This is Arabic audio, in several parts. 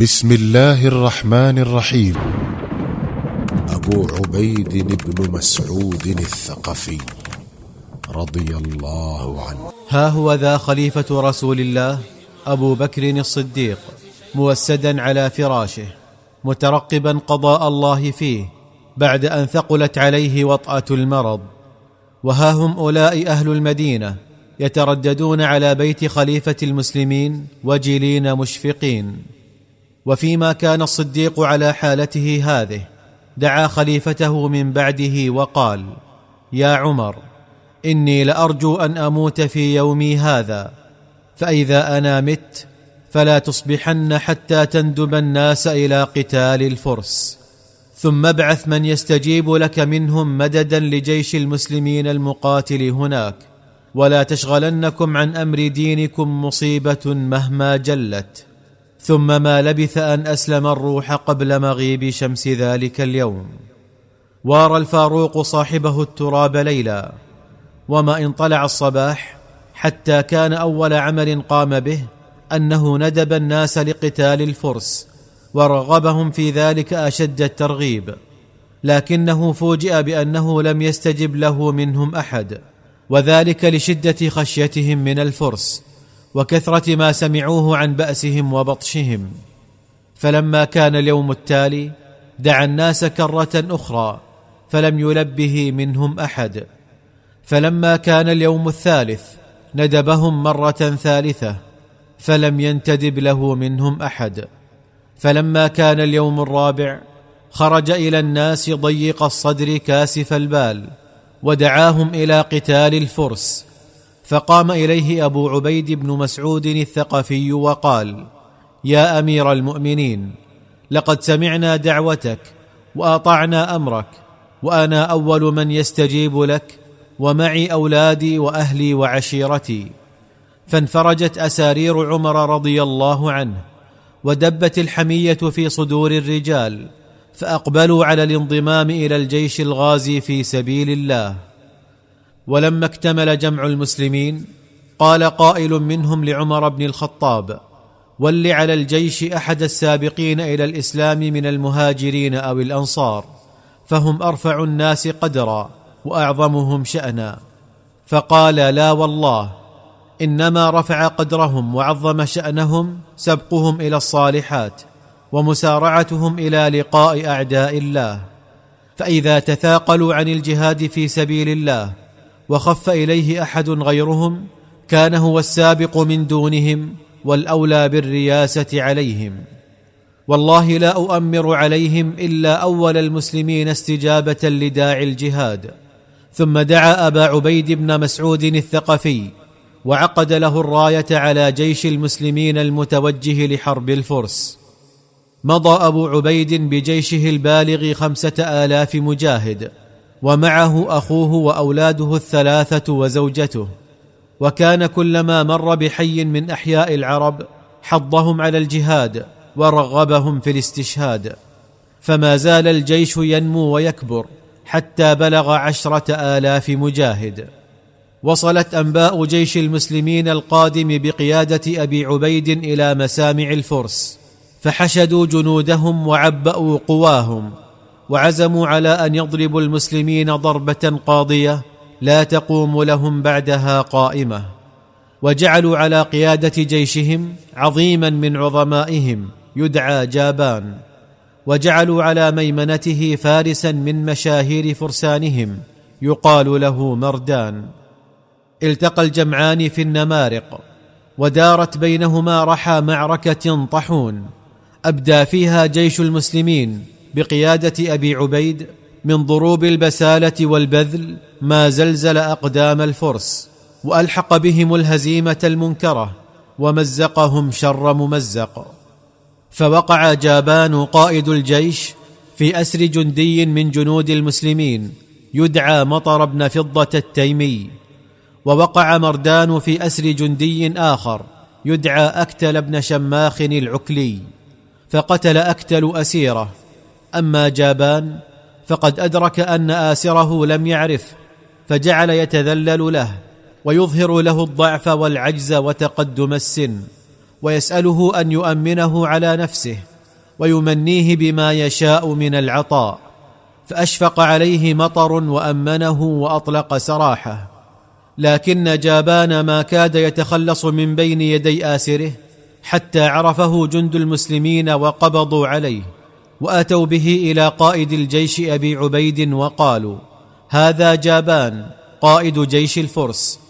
بسم الله الرحمن الرحيم. أبو عبيد بن مسعود الثقفي رضي الله عنه. ها هو ذا خليفة رسول الله أبو بكر الصديق موسدا على فراشه مترقبا قضاء الله فيه بعد أن ثقلت عليه وطأة المرض. وها هم اولئك أهل المدينة يترددون على بيت خليفة المسلمين وجلين مشفقين. وفيما كان الصديق على حالته هذه دعا خليفته من بعده وقال يا عمر إني لأرجو أن أموت في يومي هذا فإذا أنا مت فلا تصبحن حتى تندب الناس إلى قتال الفرس. ثم ابعث من يستجيب لك منهم مددا لجيش المسلمين المقاتل هناك ولا تشغلنكم عن أمر دينكم مصيبة مهما جلت. ثم ما لبث أن أسلم الروح قبل مغيب شمس ذلك اليوم. وارى الفاروق صاحبه التراب ليلا وما إن طلع الصباح حتى كان أول عمل قام به أنه ندب الناس لقتال الفرس ورغبهم في ذلك أشد الترغيب. لكنه فوجئ بأنه لم يستجب له منهم أحد وذلك لشدة خشيتهم من الفرس. وكثرة ما سمعوه عن بأسهم وبطشهم. فلما كان اليوم التالي دعا الناس كرة أخرى فلم يلبه منهم أحد. فلما كان اليوم الثالث ندبهم مرة ثالثة فلم ينتدب له منهم أحد. فلما كان اليوم الرابع خرج إلى الناس ضيق الصدر كاسف البال ودعاهم إلى قتال الفرس. فقام إليه أبو عبيد بن مسعود الثقفي وقال يا أمير المؤمنين لقد سمعنا دعوتك وأطعنا أمرك وأنا أول من يستجيب لك ومعي أولادي وأهلي وعشيرتي. فانفرجت أسارير عمر رضي الله عنه ودبت الحمية في صدور الرجال فأقبلوا على الانضمام إلى الجيش الغازي في سبيل الله. ولما اكتمل جمع المسلمين قال قائل منهم لعمر بن الخطاب ول على الجيش أحد السابقين إلى الإسلام من المهاجرين أو الأنصار فهم أرفع الناس قدرا وأعظمهم شأنا. فقال لا والله إنما رفع قدرهم وعظم شأنهم سبقهم إلى الصالحات ومسارعتهم إلى لقاء أعداء الله فإذا تثاقلوا عن الجهاد في سبيل الله وخف إليه أحد غيرهم كان هو السابق من دونهم والأولى بالرياسة عليهم. والله لا أؤمر عليهم إلا أول المسلمين استجابة لداعي الجهاد. ثم دعا أبا عبيد بن مسعود الثقفي وعقد له الراية على جيش المسلمين المتوجه لحرب الفرس. مضى أبو عبيد بجيشه البالغ خمسة آلاف مجاهد. ومعه أخوه وأولاده الثلاثة وزوجته. وكان كلما مر بحي من أحياء العرب حضهم على الجهاد ورغبهم في الاستشهاد. فما زال الجيش ينمو ويكبر حتى بلغ عشرة آلاف مجاهد. وصلت أنباء جيش المسلمين القادم بقيادة أبي عبيد إلى مسامع الفرس. فحشدوا جنودهم وعبأوا قواهم. وعزموا على أن يضربوا المسلمين ضربة قاضية لا تقوم لهم بعدها قائمة وجعلوا على قيادة جيشهم عظيما من عظمائهم يدعى جابان وجعلوا على ميمنته فارسا من مشاهير فرسانهم يقال له مردان. التقى الجمعان في النمارق ودارت بينهما رحى معركة طحون أبدى فيها جيش المسلمين بقيادة أبي عبيد من ضروب البسالة والبذل ما زلزل أقدام الفرس وألحق بهم الهزيمة المنكرة ومزقهم شر ممزق. فوقع جابان قائد الجيش في أسر جندي من جنود المسلمين يدعى مطر بن فضة التيمي. ووقع مردان في أسر جندي آخر يدعى أكتل بن شماخ العكلي. فقتل أكتل أسيره أما جابان فقد أدرك أن آسره لم يعرف فجعل يتذلل له ويظهر له الضعف والعجز وتقدم السن ويسأله أن يؤمنه على نفسه ويمنيه بما يشاء من العطاء فأشفق عليه مطر وأمنه وأطلق سراحه. لكن جابان ما كاد يتخلص من بين يدي آسره حتى عرفه جند المسلمين وقبضوا عليه. واتوا به إلى قائد الجيش ابي عبيد وقالوا هذا جابان قائد جيش الفرس.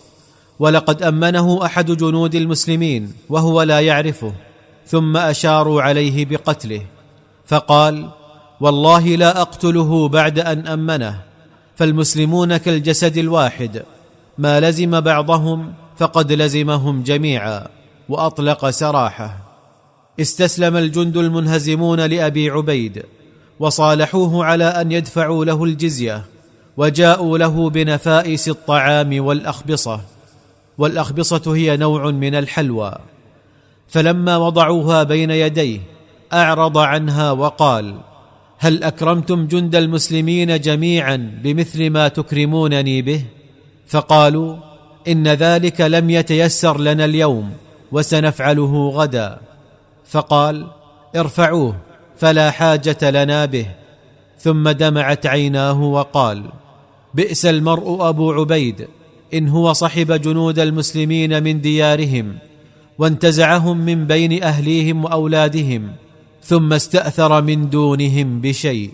ولقد امنه احد جنود المسلمين وهو لا يعرفه. ثم اشاروا عليه بقتله. فقال والله لا اقتله بعد ان امنه. فالمسلمون كالجسد الواحد. ما لزم بعضهم فقد لزمهم جميعا. وأطلق سراحه. استسلم الجند المنهزمون لأبي عبيد وصالحوه على أن يدفعوا له الجزية وجاءوا له بنفائس الطعام والأخبصة والأخبصة هي نوع من الحلوى. فلما وضعوها بين يديه أعرض عنها وقال هل أكرمتم جند المسلمين جميعا بمثل ما تكرمونني به؟ فقالوا إن ذلك لم يتيسر لنا اليوم وسنفعله غدا. فقال ارفعوه فلا حاجة لنا به. ثم دمعت عيناه وقال بئس المرء أبو عبيد إن هو صحب جنود المسلمين من ديارهم وانتزعهم من بين أهليهم وأولادهم ثم استأثر من دونهم بشيء.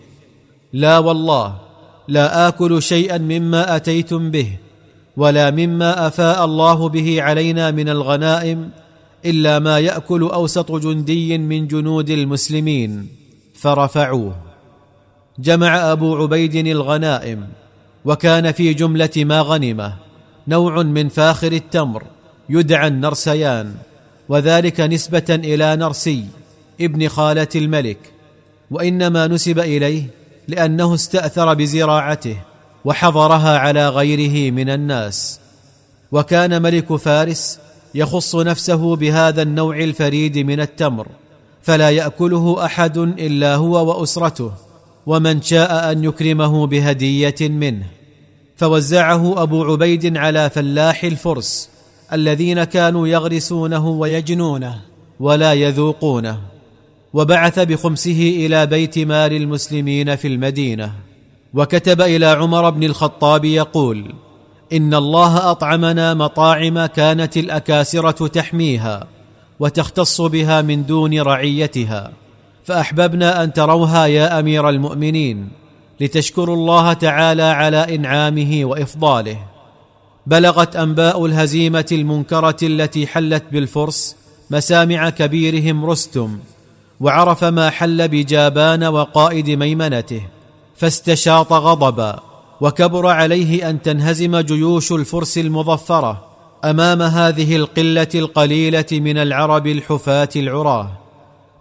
لا والله لا آكل شيئا مما أتيتم به ولا مما أفاء الله به علينا من الغنائم إلا ما يأكل أوسط جندي من جنود المسلمين فرفعوه. جمع أبو عبيد الغنائم وكان في جملة ما غنمه نوع من فاخر التمر يدعى النرسيان وذلك نسبة إلى نرسي ابن خالة الملك. وإنما نسب إليه لأنه استأثر بزراعته وحضرها على غيره من الناس. وكان ملك فارس يخص نفسه بهذا النوع الفريد من التمر فلا يأكله أحد إلا هو وأسرته ومن شاء أن يكرمه بهدية منه. فوزعه أبو عبيد على فلاح الفرس الذين كانوا يغرسونه ويجنونه ولا يذوقونه وبعث بخمسه إلى بيت مال المسلمين في المدينة. وكتب إلى عمر بن الخطاب يقول إن الله أطعمنا مطاعم كانت الأكاسرة تحميها وتختص بها من دون رعيتها فأحببنا أن تروها يا أمير المؤمنين لتشكروا الله تعالى على إنعامه وإفضاله. بلغت أنباء الهزيمة المنكرة التي حلت بالفرس مسامع كبيرهم رستم وعرف ما حل بجابان وقائد ميمنته فاستشاط غضبا. وكبر عليه أن تنهزم جيوش الفرس المظفرة أمام هذه القلة القليلة من العرب الحفاة العراه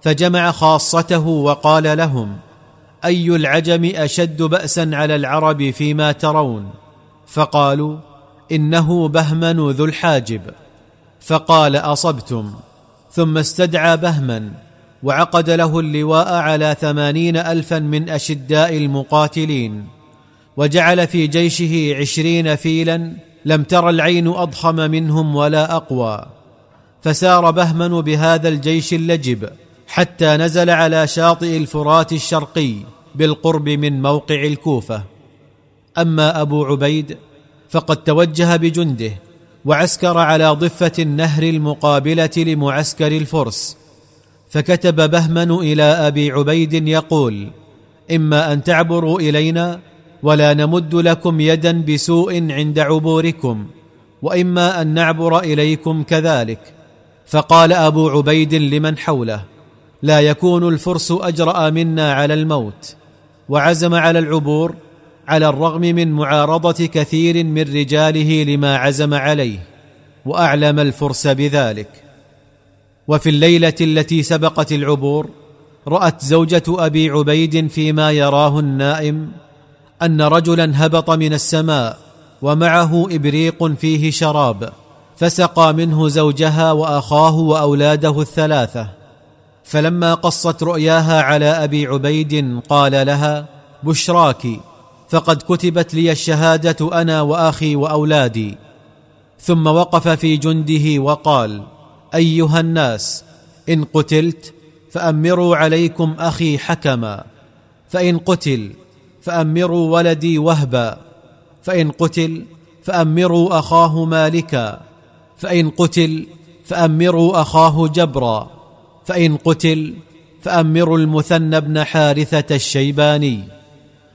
فجمع خاصته وقال لهم أي العجم أشد بأسا على العرب فيما ترون؟ فقالوا إنه بهمن ذو الحاجب. فقال أصبتم. ثم استدعى بهما وعقد له اللواء على ثمانين ألفا من أشداء المقاتلين. وجعل في جيشه عشرين فيلا لم تر العين أضخم منهم ولا أقوى. فسار بهمن بهذا الجيش اللجب حتى نزل على شاطئ الفرات الشرقي بالقرب من موقع الكوفة. أما أبو عبيد فقد توجه بجنده وعسكر على ضفة النهر المقابلة لمعسكر الفرس. فكتب بهمن إلى أبي عبيد يقول إما أن تعبروا إلينا ولا نمد لكم يدا بسوء عند عبوركم وإما أن نعبر إليكم كذلك. فقال أبو عبيد لمن حوله لا يكون الفرس أجرأ منا على الموت وعزم على العبور على الرغم من معارضة كثير من رجاله لما عزم عليه وأعلم الفرس بذلك. وفي الليلة التي سبقت العبور رأت زوجة أبي عبيد فيما يراه النائم أن رجلا هبط من السماء ومعه إبريق فيه شراب فسقى منه زوجها وأخاه وأولاده الثلاثة. فلما قصت رؤياها على أبي عبيد قال لها بشراك فقد كتبت لي الشهادة أنا وأخي وأولادي. ثم وقف في جنده وقال أيها الناس إن قتلت فأمروا عليكم أخي حكما فإن قتل فأمروا ولدي وهبا فإن قتل فأمروا أخاه مالكا فإن قتل فأمروا أخاه جبرا فإن قتل فأمروا المثنى بن حارثة الشيباني.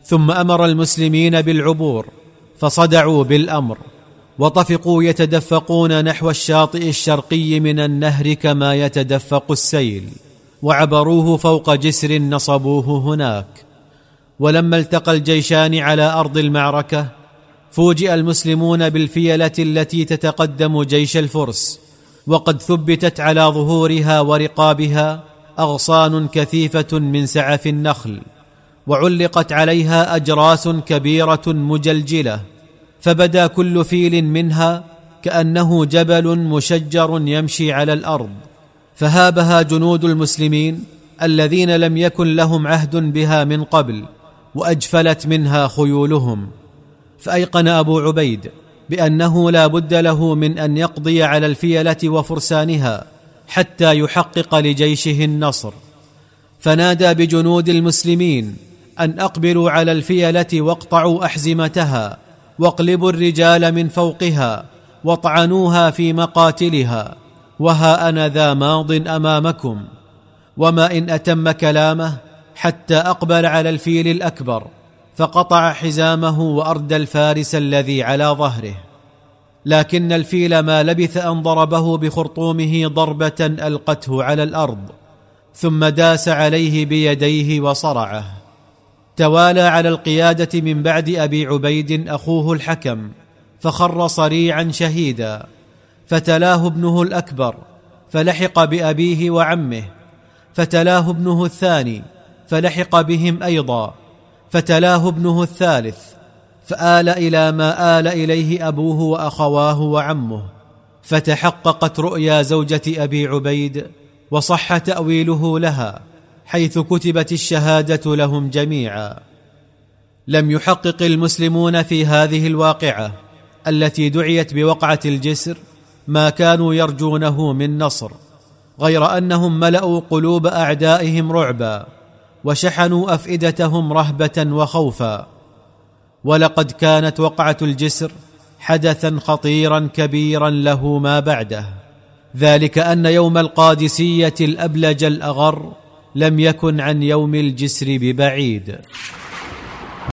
ثم أمر المسلمين بالعبور فصدعوا بالأمر وطفقوا يتدفقون نحو الشاطئ الشرقي من النهر كما يتدفق السيل وعبروه فوق جسر نصبوه هناك. ولما التقى الجيشان على أرض المعركة فوجئ المسلمون بالفيلة التي تتقدم جيش الفرس وقد ثبتت على ظهورها ورقابها أغصان كثيفة من سعف النخل وعلقت عليها أجراس كبيرة مجلجلة فبدا كل فيل منها كأنه جبل مشجر يمشي على الأرض فهابها جنود المسلمين الذين لم يكن لهم عهد بها من قبل. وأجفلت منها خيولهم. فأيقن أبو عبيد بأنه لا بد له من أن يقضي على الفيلة وفرسانها حتى يحقق لجيشه النصر. فنادى بجنود المسلمين أن أقبلوا على الفيلة واقطعوا أحزمتها واقلبوا الرجال من فوقها واطعنوها في مقاتلها وها أنا ذا ماض أمامكم وما إن أتم كلامه حتى أقبل على الفيل الأكبر فقطع حزامه واردى الفارس الذي على ظهره. لكن الفيل ما لبث أن ضربه بخرطومه ضربة ألقته على الأرض ثم داس عليه بيديه وصرعه. توالى على القيادة من بعد أبي عبيد أخوه الحكم فخر صريعا شهيدا. فتلاه ابنه الأكبر فلحق بأبيه وعمه فتلاه ابنه الثاني فلحق بهم أيضا فتلاه ابنه الثالث فآل إلى ما آل إليه أبوه وأخواه وعمه فتحققت رؤيا زوجة أبي عبيد وصح تأويله لها حيث كتبت الشهادة لهم جميعا. لم يحقق المسلمون في هذه الواقعة التي دعيت بوقعة الجسر ما كانوا يرجونه من نصر غير أنهم ملأوا قلوب أعدائهم رعبا. وشحنوا أفئدتهم رهبة وخوفا. ولقد كانت وقعة الجسر حدثا خطيرا كبيرا له ما بعده. ذلك أن يوم القادسية الأبلج الأغر لم يكن عن يوم الجسر ببعيد.